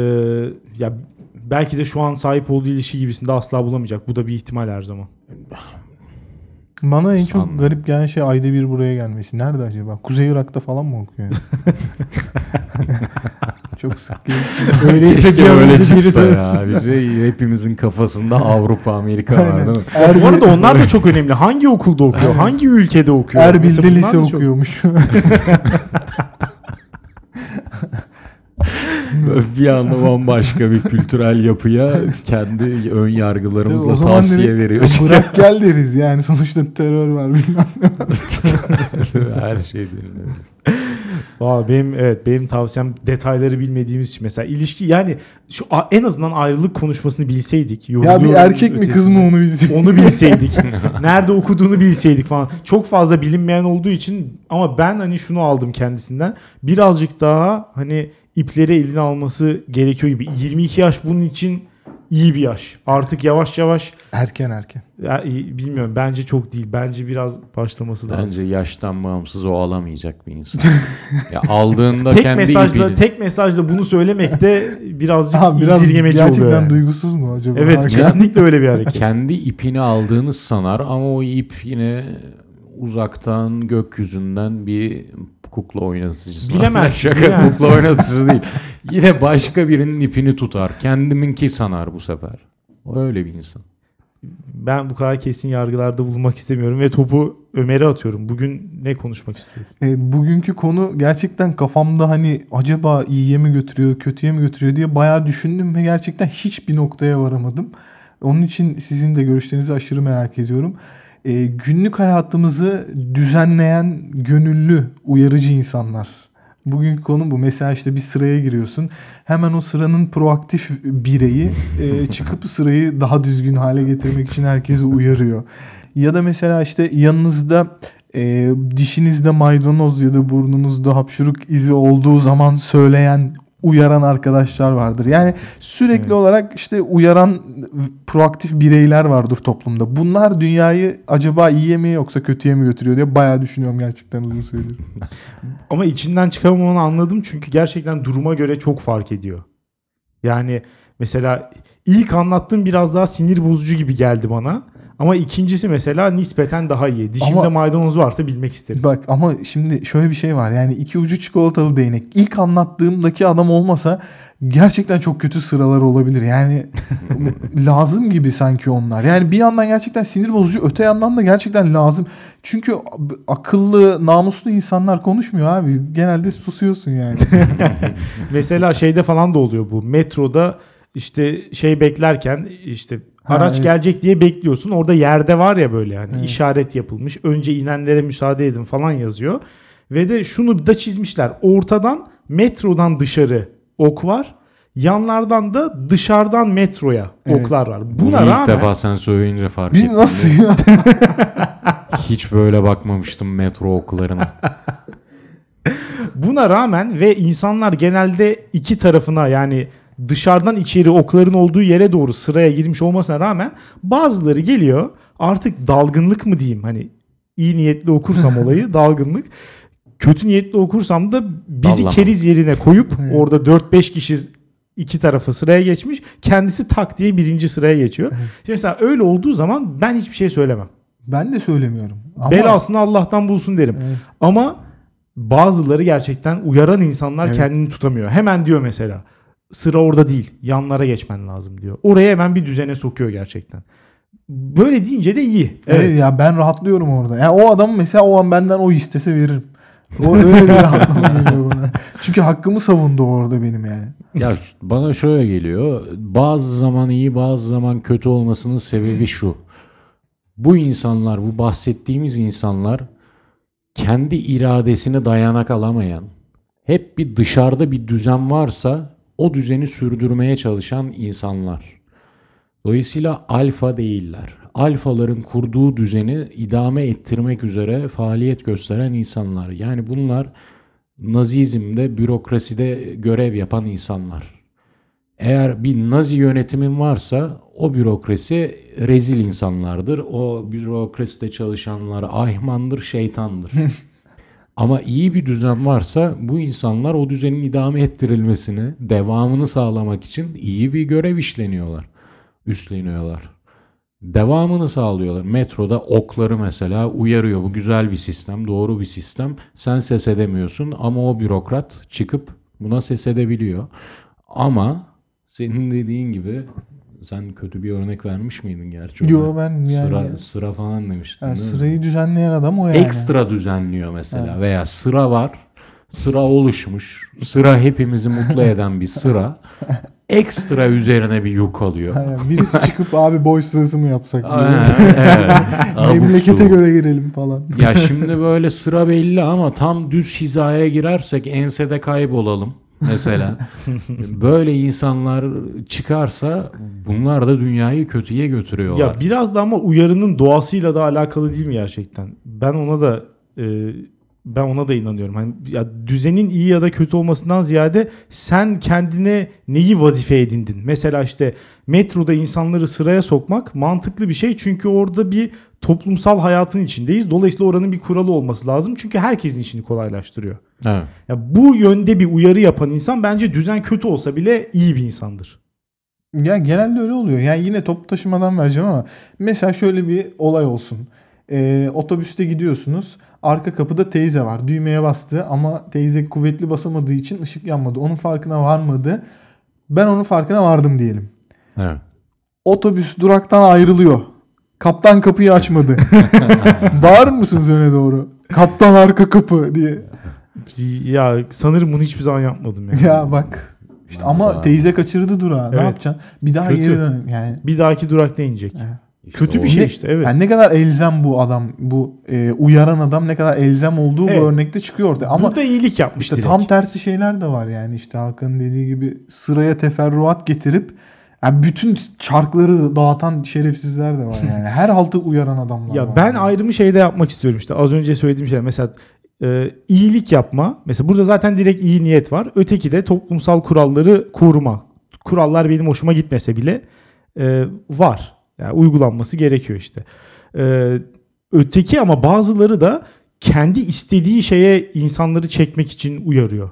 ya belki de şu an sahip olduğu ilişki gibisinde asla bulamayacak. Bu da bir ihtimal her zaman. Bana en çok Sanmıyorum. garip gelen şey ayda bir buraya gelmesi. Nerede acaba? Kuzey Irak'ta falan mı okuyor? [LAUGHS] çok sık. [LAUGHS] Öyleyse bir an öyle önce biri ya. Bir şey hepimizin kafasında Avrupa, Amerika var değil mi? Bu arada onlar da çok önemli. Hangi okulda okuyor? Hangi ülkede okuyor? Erbil'de lise çok- okuyormuş. [LAUGHS] [LAUGHS] bir anda bambaşka bir kültürel yapıya kendi ön O yargılarımızla zaman tavsiye direkt veriyor. Bırak gel deriz yani sonuçta terör var bilmem. Her şey dinliyor. Aa, benim evet benim tavsiyem detayları bilmediğimiz için mesela ilişki yani şu en azından ayrılık konuşmasını bilseydik. Ya bir erkek mi kız mı onu bilsin. Onu bilseydik. [LAUGHS] nerede okuduğunu bilseydik falan. Çok fazla bilinmeyen olduğu için ama ben hani şunu aldım kendisinden. Birazcık daha hani ipleri eline alması gerekiyor gibi. 22 yaş bunun için iyi bir yaş. Artık yavaş yavaş Erken erken. ya, bilmiyorum bence çok değil. Bence biraz başlaması lazım. Bence yaştan bağımsız o alamayacak bir insan. [LAUGHS] ya aldığında tek kendi mesajla ipini- tek mesajla bunu söylemek de birazcık [LAUGHS] Ha, biraz indirgemeci gerçekten oluyor. yani. duygusuz mu acaba? Evet Hareket- kesinlikle öyle bir [LAUGHS] hareket. kendi ipini aldığını sanar ama o ip yine uzaktan gökyüzünden bir kukla oynatıcısı. Bilemezsin, [LAUGHS] Şaka bilemezsin. kukla oynatıcısı değil. [LAUGHS] Yine başka birinin ipini tutar. Kendiminki sanar bu sefer. O öyle bir insan. Ben bu kadar kesin yargılarda bulunmak istemiyorum ve topu Ömer'e atıyorum. Bugün ne konuşmak istiyorsun? E, bugünkü konu gerçekten kafamda hani acaba iyiye mi götürüyor, kötüye mi götürüyor diye bayağı düşündüm ve gerçekten hiçbir noktaya varamadım. Onun için sizin de görüşlerinizi aşırı merak ediyorum. E, günlük hayatımızı düzenleyen gönüllü, uyarıcı insanlar. Bugünkü konu bu. Mesela işte bir sıraya giriyorsun. Hemen o sıranın proaktif bireyi e, [LAUGHS] çıkıp sırayı daha düzgün hale getirmek için herkesi uyarıyor. Ya da mesela işte yanınızda e, dişinizde maydanoz ya da burnunuzda hapşuruk izi olduğu zaman söyleyen uyaran arkadaşlar vardır. Yani sürekli Evet. olarak işte uyaran proaktif bireyler vardır toplumda. Bunlar dünyayı acaba iyiye mi yoksa kötüye mi götürüyor diye bayağı düşünüyorum gerçekten uzun süredir. [LAUGHS] Ama içinden çıkamamanı anladım çünkü gerçekten duruma göre çok fark ediyor. Yani mesela ilk anlattığım biraz daha sinir bozucu gibi geldi bana. Ama ikincisi mesela nispeten daha iyi. Dişimde Ama- maydanoz varsa bilmek isterim. Bak ama şimdi şöyle bir şey var. Yani iki ucu çikolatalı değnek. İlk anlattığımdaki adam olmasa gerçekten çok kötü sıralar olabilir. Yani [LAUGHS] lazım gibi sanki onlar. Yani bir yandan gerçekten sinir bozucu, öte yandan da gerçekten lazım. Çünkü akıllı, namuslu insanlar konuşmuyor abi. Genelde susuyorsun yani. [LAUGHS] Mesela şeyde falan da oluyor bu. Metroda işte şey beklerken işte araç evet. gelecek diye bekliyorsun. Orada yerde var ya böyle hani Evet. işaret yapılmış. Önce inenlere müsaade edin falan yazıyor. Ve de şunu da çizmişler. Ortadan metrodan dışarı ok var. Yanlardan da dışarıdan metroya Evet. oklar var. Bunu Buna ilk rağmen defa sen söyleyince fark ettim. nasıl ya? [LAUGHS] Hiç böyle bakmamıştım metro oklarına. Buna rağmen ve insanlar genelde iki tarafına yani dışarıdan içeri okların olduğu yere doğru sıraya girmiş olmasına rağmen bazıları geliyor artık dalgınlık mı diyeyim hani iyi niyetli okursam [LAUGHS] olayı dalgınlık kötü niyetli okursam da bizi Dallama. keriz yerine koyup orada 4-5 kişi iki tarafa sıraya geçmiş kendisi tak diye birinci sıraya geçiyor. Şimdi mesela öyle olduğu zaman ben hiçbir şey söylemem. Ben de söylemiyorum. Ama Belasını Allah'tan bulsun derim. Evet. Ama bazıları gerçekten uyaran insanlar Evet. kendini tutamıyor. Hemen diyor mesela sıra orada değil yanlara geçmen lazım diyor. Oraya hemen bir düzene sokuyor gerçekten. Böyle deyince de iyi. Evet. Evet. ya ben rahatlıyorum orada. Yani o adam mesela o an benden o istese veririm. O öyle bir [LAUGHS] rahatlama geliyor bana. Çünkü hakkımı savundu orada benim yani. ya bana şöyle geliyor. Bazı zaman iyi bazı zaman kötü olmasının sebebi şu. Bu insanlar, bu bahsettiğimiz insanlar kendi iradesine dayanak alamayan, hep bir dışarıda bir düzen varsa o düzeni sürdürmeye çalışan insanlar. Dolayısıyla alfa değiller. Alfaların kurduğu düzeni idame ettirmek üzere faaliyet gösteren insanlar. Yani bunlar Nazizmde, bürokraside görev yapan insanlar. Eğer bir Nazi yönetimin varsa o bürokrasi rezil insanlardır. O bürokraside çalışanlar ahmandır, şeytandır. [LAUGHS] Ama iyi bir düzen varsa bu insanlar o düzenin idame ettirilmesini, devamını sağlamak için iyi bir görev işleniyorlar, üstleniyorlar. Devamını sağlıyorlar. Metroda okları mesela uyarıyor. Bu güzel bir sistem, doğru bir sistem. Sen ses edemiyorsun ama o bürokrat çıkıp buna ses edebiliyor. Ama senin dediğin gibi sen kötü bir örnek vermiş miydin gerçi? Yo ben yani, Sıra, sıra falan demiştin yani sırayı düzenleyen adam o yani. Ekstra düzenliyor mesela veya sıra var. Sıra oluşmuş. Sıra hepimizi mutlu eden bir sıra. Ekstra üzerine bir yük alıyor. Yani birisi çıkıp abi boy sırası mı yapsak. Aa, evet. [LAUGHS] Memlekete göre girelim falan. Ya şimdi böyle sıra belli ama tam düz hizaya girersek ensede kaybolalım mesela. [LAUGHS] böyle insanlar çıkarsa bunlar da dünyayı kötüye götürüyorlar. Ya biraz da ama uyarının doğasıyla da alakalı değil mi gerçekten? Ben ona da e, ben ona da inanıyorum. Hani ya düzenin iyi ya da kötü olmasından ziyade sen kendine neyi vazife edindin? Mesela işte metroda insanları sıraya sokmak mantıklı bir şey. Çünkü orada bir toplumsal hayatın içindeyiz. Dolayısıyla oranın bir kuralı olması lazım. Çünkü herkesin işini kolaylaştırıyor. Evet. Ya bu yönde bir uyarı yapan insan bence düzen kötü olsa bile iyi bir insandır. Ya genelde öyle oluyor. Yani yine toplu taşımadan vereceğim ama mesela şöyle bir olay olsun. Ee, otobüste gidiyorsunuz. Arka kapıda teyze var. Düğmeye bastı ama teyze kuvvetli basamadığı için ışık yanmadı. Onun farkına varmadı. Ben onun farkına vardım diyelim. Evet. Otobüs duraktan ayrılıyor. Kaptan kapıyı açmadı. [LAUGHS] Bağırır mısınız öne doğru? Kaptan arka kapı diye. Ya sanırım bunu hiçbir zaman yapmadım ya. Ya bak. İşte ama teyze kaçırdı durağı. Ne Evet. yapacaksın? Bir daha Kötü. geri dön. Yani Bir dahaki durakta inecek. İşte Kötü o- bir şey Ne- işte evet. Yani ne kadar elzem bu adam, bu e, uyaran adam ne kadar elzem olduğu Evet. bu örnekte çıkıyor ortaya. Ama Burada iyilik yapmış işte direkt. tam tersi şeyler de var yani işte Hakan'ın dediği gibi sıraya teferruat getirip yani bütün çarkları dağıtan şerefsizler de var yani. Her haltı uyaran adamlar var. Ya ben yani. ayrımı şeyde yapmak istiyorum işte. Az önce söylediğim şey mesela e, iyilik yapma. Mesela burada zaten direkt iyi niyet var. Öteki de toplumsal kuralları koruma. Kurallar benim hoşuma gitmese bile e, var. Yani uygulanması gerekiyor işte. E, öteki ama bazıları da kendi istediği şeye insanları çekmek için uyarıyor.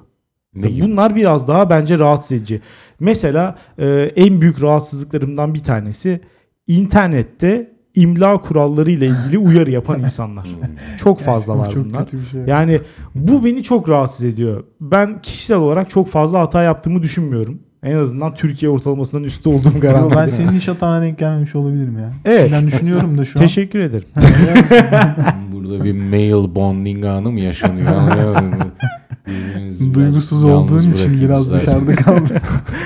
Ne gibi? Bunlar biraz daha bence rahatsız edici. Mesela e, en büyük rahatsızlıklarımdan bir tanesi internette imla kuralları ile ilgili [LAUGHS] uyarı yapan insanlar. Çok fazla var çok bunlar. şey. Yani bu beni çok rahatsız ediyor. Ben kişisel olarak çok fazla hata yaptığımı düşünmüyorum. En azından Türkiye ortalamasından üstü olduğum garanti. ben senin iş hatana denk gelmemiş olabilirim ya. Evet. Ben düşünüyorum da [LAUGHS] şu an. Teşekkür ederim. [LAUGHS] Burada bir male bonding anı mı yaşanıyor? Birbirinizi biraz Duygusuz yalnız olduğun için bırakayım biraz isterseniz. dışarıda kaldım.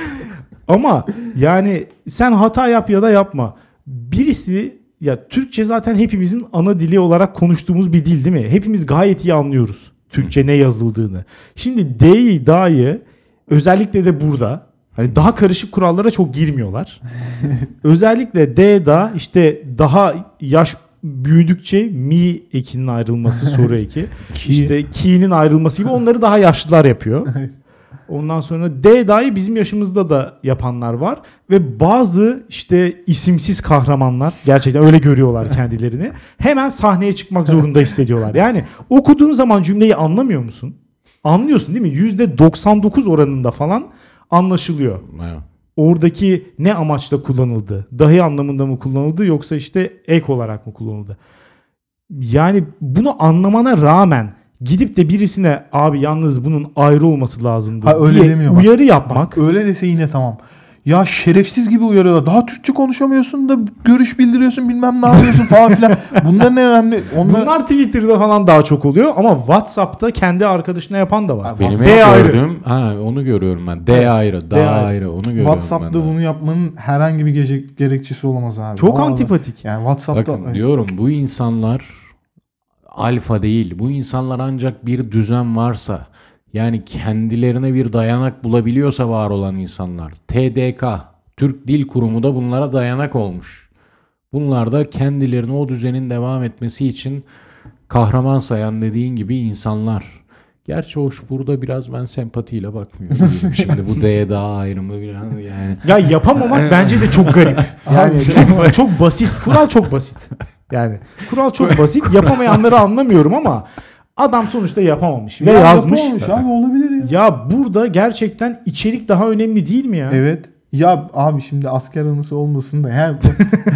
[LAUGHS] Ama yani sen hata yap ya da yapma. Birisi ya Türkçe zaten hepimizin ana dili olarak konuştuğumuz bir dil değil mi? Hepimiz gayet iyi anlıyoruz Türkçe ne yazıldığını. Şimdi D'yi, da'yı özellikle de burada hani daha karışık kurallara çok girmiyorlar. [LAUGHS] özellikle D, da işte daha yaş büyüdükçe mi ekinin ayrılması [LAUGHS] soru eki. Ki- işte ki'nin ayrılması gibi onları daha yaşlılar yapıyor. [LAUGHS] Ondan sonra D dahi bizim yaşımızda da yapanlar var ve bazı işte isimsiz kahramanlar gerçekten öyle görüyorlar [LAUGHS] kendilerini. Hemen sahneye çıkmak zorunda hissediyorlar. Yani okuduğun zaman cümleyi anlamıyor musun? Anlıyorsun değil mi? %99 oranında falan anlaşılıyor. Evet. Oradaki ne amaçla kullanıldı? Dahi anlamında mı kullanıldı yoksa işte ek olarak mı kullanıldı? Yani bunu anlamana rağmen gidip de birisine abi yalnız bunun ayrı olması lazımdı Ha, öyle diye demiyor bak. uyarı yapmak. Öyle dese yine tamam. Ya şerefsiz gibi uyarıyorlar. Daha Türkçe konuşamıyorsun da görüş bildiriyorsun bilmem ne yapıyorsun falan filan. [LAUGHS] Bunlar ne önemli? Onlar... Bunlar Twitter'da falan daha çok oluyor ama WhatsApp'ta kendi arkadaşına yapan da var. Abi, Benim D ayrı. gördüğüm, ha, onu görüyorum ben. D Evet. ayrı, da D ayrı. ayrı. Onu görüyorum WhatsApp'ta ben bunu yapmanın herhangi bir gece gerekçesi olamaz abi. Çok Vallahi. antipatik. Yani WhatsApp'ta Bakın diyorum bu insanlar alfa değil. Bu insanlar ancak bir düzen varsa yani kendilerine bir dayanak bulabiliyorsa var olan insanlar. TDK, Türk Dil Kurumu da bunlara dayanak olmuş. Bunlar da kendilerine o düzenin devam etmesi için kahraman sayan dediğin gibi insanlar. Gerçi hoş burada biraz ben sempatiyle bakmıyorum. Şimdi bu D daha ayrımı biraz yani. Ya yapamamak bence de çok garip. [LAUGHS] Yani çok, çok basit. Kural çok basit. Yani kural çok basit. Yapamayanları anlamıyorum ama adam sonuçta yapamamış ve Ya yazmış. yapamamış abi olabilir ya. Ya burada gerçekten içerik daha önemli değil mi ya? Evet. Ya abi şimdi asker anısı olmasın da yani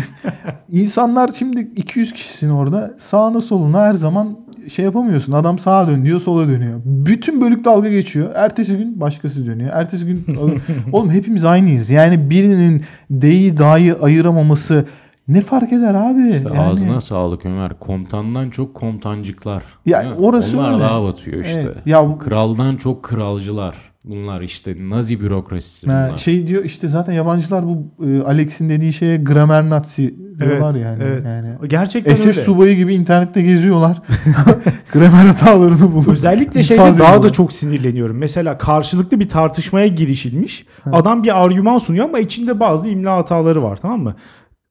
[LAUGHS] insanlar şimdi 200 kişisin orada sağına soluna her zaman şey yapamıyorsun. Adam sağa dön diyor sola dönüyor. Bütün bölük dalga geçiyor. Ertesi gün başkası dönüyor. Ertesi gün [LAUGHS] oğlum hepimiz aynıyız. Yani birinin D'yi dahi ayıramaması ne fark eder abi? İşte Yani- Ağzına sağlık Ömer. Komutandan çok komutancıklar. Ya Değil mi? orası Onlar öyle. daha batıyor işte. Evet. Ya Kraldan çok kralcılar. Bunlar işte Nazi bürokrasisi Ha, bunlar. şey diyor işte zaten yabancılar bu e, Alex'in dediği şeye gramer nazi diyorlar Evet, yani. evet. yani. Gerçekten SS öyle. subayı gibi internette geziyorlar. [LAUGHS] gramer hatalarını bulup. Özellikle şeyde İfade daha da ediyorlar. çok sinirleniyorum. Mesela karşılıklı bir tartışmaya girişilmiş. Adam bir argüman sunuyor ama içinde bazı imla hataları var tamam mı?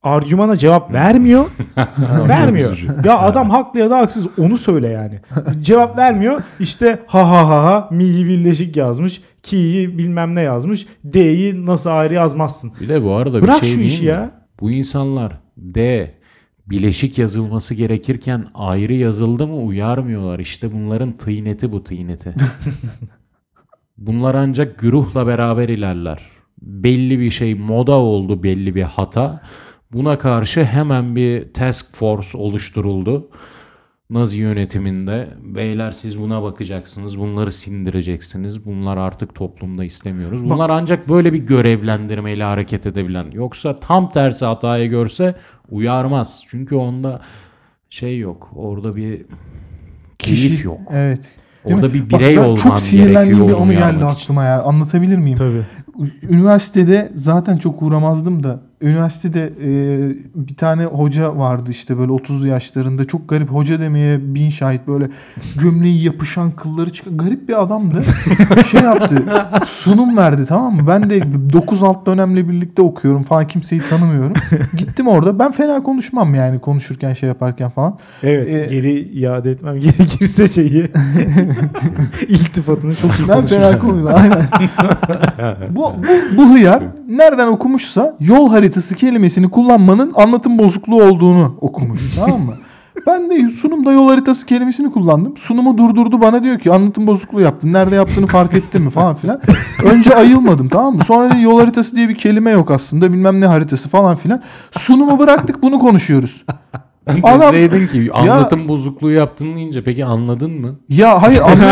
Argümana cevap vermiyor. [LAUGHS] [LAUGHS] vermiyor. Ya adam haklı ya da haksız onu söyle yani. cevap vermiyor. İşte ha ha ha ha mi'yi birleşik yazmış. Ki'yi bilmem ne yazmış. D'yi nasıl ayrı yazmazsın. Bir de bu arada Bırak bir şey şu işi mi? ya. Bu insanlar D bileşik yazılması gerekirken ayrı yazıldı mı uyarmıyorlar. İşte bunların tıyneti bu tıyneti. [LAUGHS] Bunlar ancak güruhla beraber ilerler. Belli bir şey moda oldu belli bir hata. Buna karşı hemen bir task force oluşturuldu. Nazi yönetiminde beyler siz buna bakacaksınız, bunları sindireceksiniz, bunlar artık toplumda istemiyoruz. Bunlar ancak böyle bir görevlendirmeyle hareket edebilen. Yoksa tam tersi hatayı görse uyarmaz. Çünkü onda şey yok, orada bir keyif yok. Evet. Değil Orada mi? bir Bak birey ben olman çok gerekiyor bir onu geldi aklıma ya. Anlatabilir miyim? Tabii. Üniversitede zaten çok uğramazdım da üniversitede e, bir tane hoca vardı işte böyle 30'lu yaşlarında çok garip hoca demeye bin şahit böyle gömleği yapışan kılları çıkan garip bir adamdı. [LAUGHS] şey yaptı sunum verdi tamam mı? Ben de 9 alt dönemle birlikte okuyorum falan kimseyi tanımıyorum. Gittim orada ben fena konuşmam yani konuşurken şey yaparken falan. Evet Ee, geri iade etmem [LAUGHS] gerekirse şeyi [LAUGHS] iltifatını çok iyi Ben fena konuşursun. konuşmam. Aynen. bu, bu, bu hıyar nereden okumuşsa yol haritası kelimesini kullanmanın anlatım bozukluğu olduğunu okumuş. [LAUGHS] tamam mı? Ben de sunumda yol haritası kelimesini kullandım. Sunumu durdurdu bana diyor ki anlatım bozukluğu yaptın. Nerede yaptığını fark ettin mi falan filan. Önce ayılmadım tamam mı? Sonra dedi yol haritası diye bir kelime yok aslında. Bilmem ne haritası falan filan. Sunumu bıraktık bunu konuşuyoruz. Adam- Deseydin ki anlatım bozukluğu yaptın deyince peki anladın mı? Ya hayır anlatım.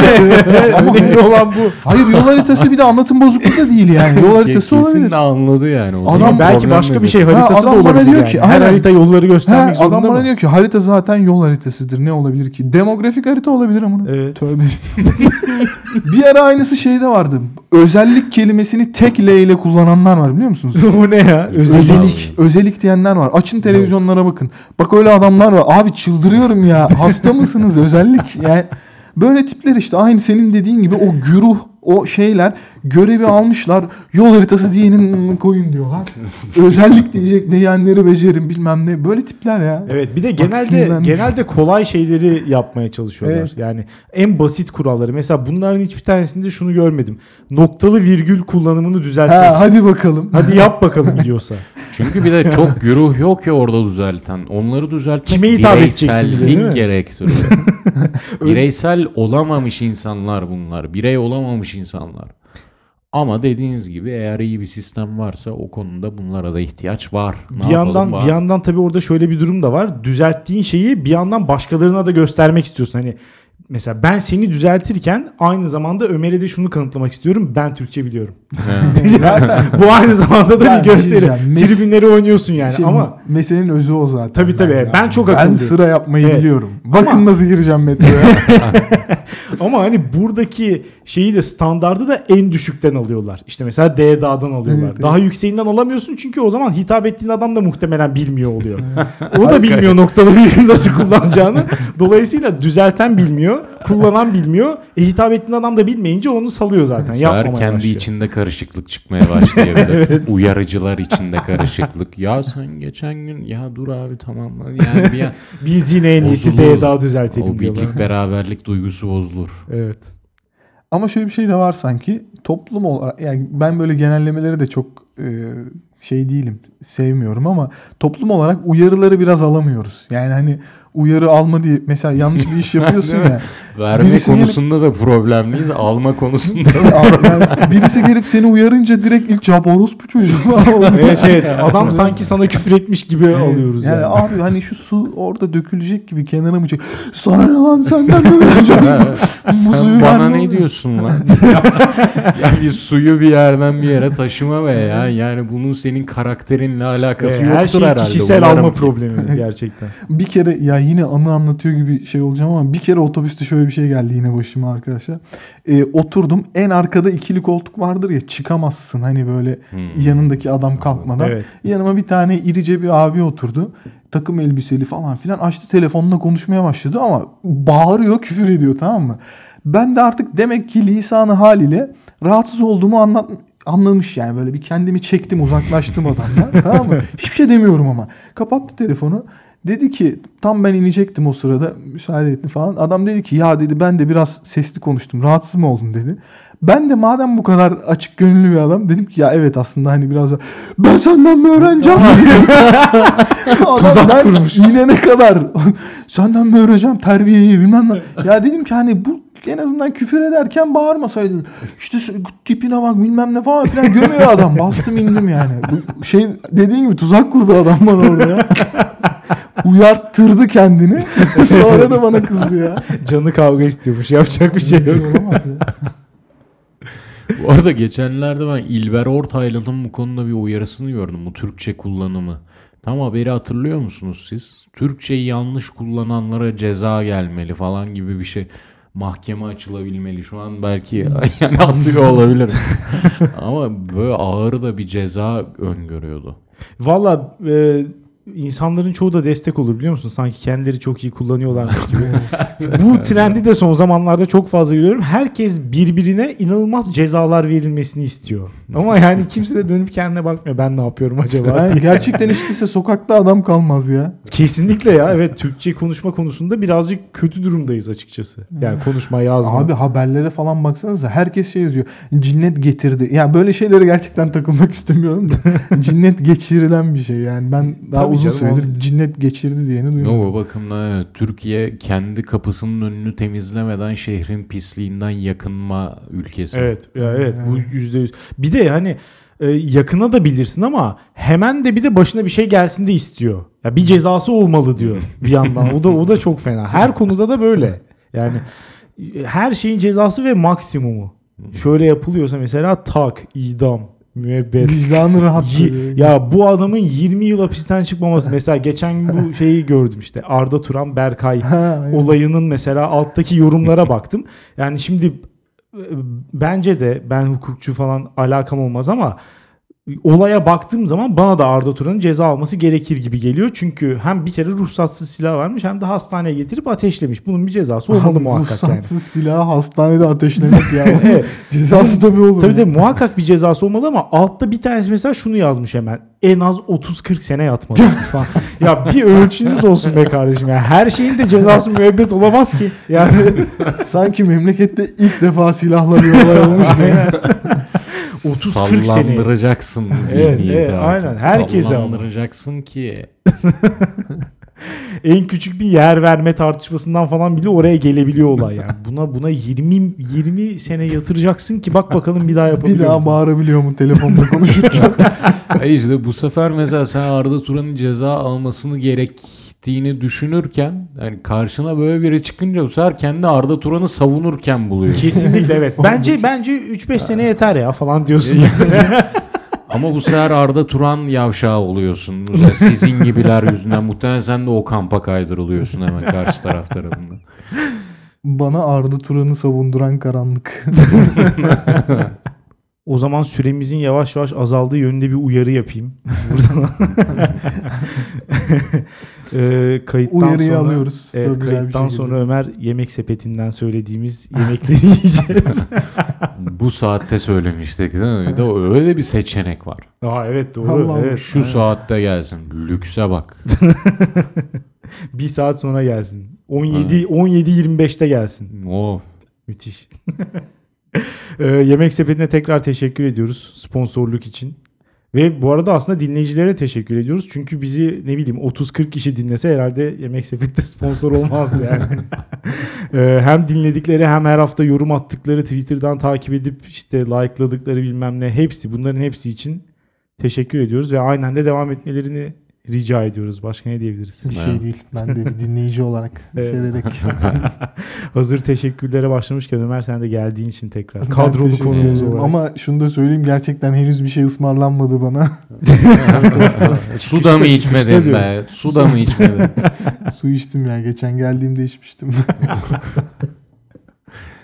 [LAUGHS] Ama Önemli olan bu. hayır yol haritası bir de anlatım bozukluğu da değil yani. Yol haritası Kesin olabilir. de anladı yani. O Adam- zaman Belki problem başka bir şey Ha, haritası da adam bana olabilir diyor yani. ki, Her aynen. harita yolları göstermek Ha, zorunda adam bana mı? diyor ki harita zaten yol haritasıdır. Ne olabilir ki? Demografik harita olabilir ama. Evet. Tövbe. [LAUGHS] bir ara aynısı şeyde vardı. Özellik kelimesini tek L ile kullananlar var biliyor musunuz? [LAUGHS] bu ne ya? Özellik. Özellik, özellik diyenler var. Açın televizyonlara bakın. Bak öyle adamlar var. Abi çıldırıyorum ya. Hasta [LAUGHS] mısınız? Özellik. Yani böyle tipler işte aynı senin dediğin gibi o güruh o şeyler görevi almışlar. Yol haritası diyenin koyun diyorlar. Özellik diyecek diyenleri becerim bilmem ne. Böyle tipler ya. Evet bir de Bak genelde sinirlendim. genelde kolay şeyleri yapmaya çalışıyorlar. Evet. Yani en basit kuralları. Mesela bunların hiçbir tanesinde şunu görmedim. Noktalı virgül kullanımını düzeltmek. Ha, hadi bakalım. Hadi yap bakalım biliyorsa. [LAUGHS] Çünkü bir de çok [LAUGHS] güruh yok ya orada düzelten. Onları düzeltmek Kime hitap bireysellik gerektiriyor. [LAUGHS] Bireysel olamamış insanlar bunlar. Birey olamamış insanlar. Ama dediğiniz gibi eğer iyi bir sistem varsa o konuda bunlara da ihtiyaç var. Ne bir yandan var. bir yandan tabii orada şöyle bir durum da var. Düzelttiğin şeyi bir yandan başkalarına da göstermek istiyorsun. Hani mesela ben seni düzeltirken aynı zamanda Ömer'e de şunu kanıtlamak istiyorum. Ben Türkçe biliyorum. Evet. [LAUGHS] Bu aynı zamanda da Ben bir gösteri. mes- Tribünleri oynuyorsun yani Şimdi ama meselenin özü o zaten. Tabii, tabii. Ben abi. çok Ben akıllıyım. sıra yapmayı Evet. biliyorum. Bakın Ama- nasıl gireceğim metroya. [LAUGHS] [LAUGHS] ama hani buradaki şeyi de standardı da en düşükten alıyorlar. İşte mesela D dağdan alıyorlar. Evet, Daha yükseğinden alamıyorsun çünkü o zaman hitap ettiğin adam da muhtemelen bilmiyor oluyor. o da bilmiyor noktalı virgül nasıl kullanacağını. Dolayısıyla düzelten bilmiyor, kullanan bilmiyor. E, hitap ettiğin adam da bilmeyince onu salıyor zaten. Yapmamaya kendi başlıyor. içinde karışıklık çıkmaya başlayabilir. [LAUGHS] Uyarıcılar içinde karışıklık. Ya sen geçen gün ya dur abi tamam. Yani bir an- [LAUGHS] Biz yine en iyisi Bozulur. D daha düzeltelim o diyorlar. birlik beraberlik duygusu bozulur. Evet. Ama şöyle bir şey de var sanki. Toplum olarak yani ben böyle genellemeleri de çok e, şey değilim. Sevmiyorum ama toplum olarak uyarıları biraz alamıyoruz. Yani hani uyarı alma diye mesela yanlış bir iş [LAUGHS] yapıyorsun ya. Verme Birisi gelip- konusunda da problemliyiz. Alma konusunda da. [LAUGHS] yani birisi gelip seni uyarınca direkt ilk cevap orospu çocuğu. [LAUGHS] Evet evet. Adam sanki sana küfür etmiş gibi alıyoruz yani. Yani abi hani şu su orada dökülecek gibi kenara mı çek? Sana ne lan senden suyu Sen bana ne diyorsun lan? ya bir suyu bir yerden bir yere taşıma be ya. Yani bunun senin karakterinle alakası Ee, yoktur her şey herhalde. kişisel Umarım alma ki. problemi gerçekten. Bir kere ya yine anı anlatıyor gibi şey olacağım ama bir kere otobüste şöyle bir şey geldi yine başıma arkadaşlar. Ee, oturdum en arkada ikili koltuk vardır ya çıkamazsın hani böyle Hmm. yanındaki adam kalkmadan. Evet. Yanıma bir tane irice bir abi oturdu. Takım elbiseli falan filan açtı telefonla konuşmaya başladı ama bağırıyor küfür ediyor tamam mı? Ben de artık demek ki lisanı haliyle rahatsız olduğumu anlat anlamış yani böyle bir kendimi çektim uzaklaştım adamdan tamam mı? [LAUGHS] Hiçbir şey demiyorum ama. Kapattı telefonu. Dedi ki tam ben inecektim o sırada müsaade etti falan. Adam dedi ki ya dedi ben de biraz sesli konuştum rahatsız mı oldun dedi. Ben de madem bu kadar açık gönüllü bir adam dedim ki ya evet aslında hani biraz da ben senden mi öğreneceğim? [LAUGHS] Adam [LAUGHS] Tuzak ben kurmuş. inene kadar [LAUGHS] senden mi öğreneceğim terbiyeyi bilmem ne. Ya dedim ki hani bu en azından küfür ederken bağırmasaydı. İşte tipine bak bilmem ne falan filan gömüyor adam. Bastım indim yani. Bu şey dediğin gibi tuzak kurdu adam bana orada ya. Uyarttırdı kendini. [LAUGHS] Sonra da bana kızdı ya. Canı kavga istiyormuş. Yapacak bir şey yok. Olamaz ya. [LAUGHS] Bu arada geçenlerde ben İlber Ortaylı'nın bu konuda bir uyarısını gördüm. Bu Türkçe kullanımı. Tam haberi hatırlıyor musunuz siz? Türkçeyi yanlış kullananlara ceza gelmeli falan gibi bir şey. Mahkeme açılabilmeli. Şu an belki [LAUGHS] yani atıyor olabilir. Ama böyle ağır da bir ceza öngörüyordu. Valla e, insanların çoğu da destek olur biliyor musun? Sanki kendileri çok iyi kullanıyorlarmış [LAUGHS] gibi. Bu [LAUGHS] trendi de son zamanlarda çok fazla görüyorum. Herkes birbirine inanılmaz cezalar verilmesini istiyor. Ama yani kimse de dönüp kendine bakmıyor. Ben ne yapıyorum acaba? Yani gerçekten işteyse sokakta adam kalmaz ya. Kesinlikle ya. Evet Türkçe konuşma konusunda birazcık kötü durumdayız açıkçası. Yani konuşma yazma. Abi haberlere falan baksanıza herkes şey yazıyor. Cinnet getirdi. Ya böyle şeylere gerçekten takılmak istemiyorum da. [LAUGHS] cinnet geçirilen bir şey yani. Ben daha uzun canım, süredir olmaz. cinnet geçirdi diyeni duymadım. Yok o bakımdan evet, Türkiye kendi kapısının önünü temizlemeden şehrin pisliğinden yakınma ülkesi. Evet ya evet bu yüzde yüz. Bir de hani e, yakına da bilirsin ama hemen de bir de başına bir şey gelsin de istiyor. Ya bir cezası olmalı diyor bir yandan. O da o da çok fena. Her konuda da böyle. Yani e, her şeyin cezası ve maksimumu. Şöyle yapılıyorsa mesela tak, idam, müebbet. Vicdanı rahat. Ya bu adamın 20 yıl hapisten çıkmaması. Mesela geçen gün bu [LAUGHS] şeyi gördüm işte. Arda Turan Berkay Ha, olayının mesela alttaki yorumlara baktım. Yani şimdi e, bence de ben hukukçu falan alakam olmaz ama olaya baktığım zaman bana da Arda Turan'ın ceza alması gerekir gibi geliyor. Çünkü hem bir kere ruhsatsız silah vermiş hem de hastaneye getirip ateşlemiş. Bunun bir cezası olmalı muhakkak yani. ruhsatsız silahı hastanede ateşlemek [LAUGHS] ya. Evet. Cezası da bir olur. Tabii tabii muhakkak bir cezası olmalı ama altta bir tanesi mesela şunu yazmış hemen. En az 30-40 sene yatmalı [LAUGHS] falan. ya bir ölçünüz olsun be kardeşim. ya her şeyin de cezası müebbet olamaz ki. Yani Sanki memlekette ilk defa silahla bir olay olmuş. [LAUGHS] da. 30-40 sene. Sallandıracaksın zihniyeti. evet, artık. aynen. Herkese ama. Sallandıracaksın ki. [LAUGHS] en küçük bir yer verme tartışmasından falan bile oraya gelebiliyor olay yani. Buna buna 20 20 sene yatıracaksın ki bak bakalım bir daha yapabiliyor bir daha musun? bağırabiliyor mu telefonda konuşurken? [LAUGHS] [LAUGHS] İşte bu sefer mesela sen Arda Turan'ın ceza almasını gerektiğini düşünürken yani karşına böyle biri çıkınca bu sefer kendi Arda Turan'ı savunurken buluyorsun. Kesinlikle evet. Bence bence 3-5 sene yeter ya falan diyorsun mesela. [LAUGHS] Ama bu sefer Arda Turan yavşağı oluyorsun. Sizin gibiler yüzünden muhtemelen sen de o kampa kaydırılıyorsun hemen karşı taraf tarafından. Bana Arda Turan'ı savunduran karanlık. [LAUGHS] O zaman süremizin yavaş yavaş azaldığı yönünde bir uyarı yapayım. Buradan. Eee, [LAUGHS] kayıttan Uyarıyı sonra, alıyoruz. Evet, Çok bir kayıttan şey sonra geliyor. Ömer yemek sepetinden söylediğimiz yemekleri yiyeceğiz. [LAUGHS] Bu saatte söylemiştik değil mi? De öyle bir seçenek var. Aa evet doğru. Allah'ım, evet. Şu aynen. saatte gelsin. Lükse bak. [LAUGHS] bir saat sonra gelsin. 17 17 25'te gelsin. Oh. Müthiş. Ee, Yemek Sepeti'ne tekrar teşekkür ediyoruz sponsorluk için. Ve bu arada aslında dinleyicilere teşekkür ediyoruz. Çünkü bizi ne bileyim 30-40 kişi dinlese herhalde Yemek Sepeti de sponsor olmazdı yani. [LAUGHS] Ee, hem dinledikleri hem her hafta yorum attıkları Twitter'dan takip edip işte like'ladıkları bilmem ne hepsi bunların hepsi için teşekkür ediyoruz. Ve aynen de devam etmelerini rica ediyoruz. Başka ne diyebiliriz? Bir şey değil. Ben de bir dinleyici olarak [LAUGHS] Evet. severek. [LAUGHS] Hazır teşekkürlere başlamışken Ömer sen de geldiğin için tekrar. Kadrolu konuğumuz olarak. Ama şunu da söyleyeyim gerçekten henüz bir şey ısmarlanmadı bana. [LAUGHS] Su da mı içmedin be? Su da mı içmedin? Su içtim ya. Geçen geldiğimde içmiştim.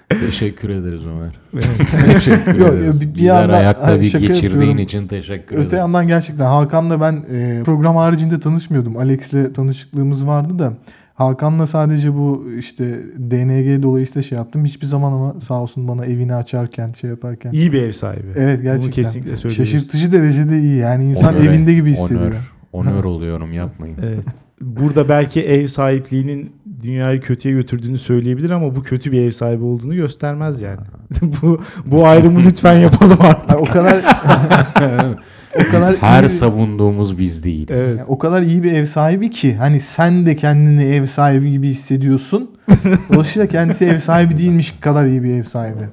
Teşekkür ederiz Ömer. [LAUGHS] Evet. teşekkür [LAUGHS] Yok, ederiz. bir- bir yandan- ayakta Ay, bir geçirdiğin yapıyorum. için teşekkür Öte ederim. yandan gerçekten Hakan'la ben e, program haricinde tanışmıyordum. Alex'le tanışıklığımız vardı da Hakan'la sadece bu işte DNG dolayısıyla şey yaptım. Hiçbir zaman ama sağ olsun bana evini açarken şey yaparken. İyi bir ev sahibi. Evet gerçekten. Bunu kesinlikle söylüyoruz. Şaşırtıcı derecede iyi. Yani insan Onöre- evinde gibi hissediyor. Onör, onör oluyorum yapmayın. Evet. Burada belki ev sahipliğinin dünyayı kötüye götürdüğünü söyleyebilir ama bu kötü bir ev sahibi olduğunu göstermez yani. [LAUGHS] bu bu ayrımı lütfen yapalım artık. O kadar [LAUGHS] o Biz kadar her iyi, savunduğumuz biz değiliz. Evet. yani o kadar iyi bir ev sahibi ki hani sen de kendini ev sahibi gibi hissediyorsun. [LAUGHS] Dolayısıyla kendisi ev sahibi değilmiş kadar iyi bir ev sahibi.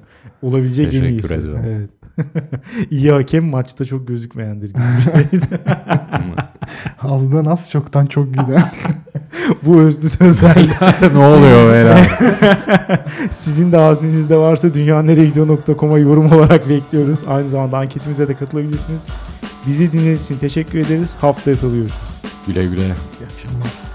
Olabilecek en Teşekkür iyisi. ediyorum. Evet. [LAUGHS] iyi hakem maçta çok gözükmeyendir gibi bir şey. [LAUGHS] Azdan az çoktan çok gider. [LAUGHS] bu özlü sözlerle ne oluyor böyle? sizin de haznenizde varsa dünyaneregidiyor.com'a yorum olarak bekliyoruz. Aynı zamanda anketimize de katılabilirsiniz. Bizi dinlediğiniz için teşekkür ederiz. Haftaya salıyoruz. güle güle. İyi akşamlar.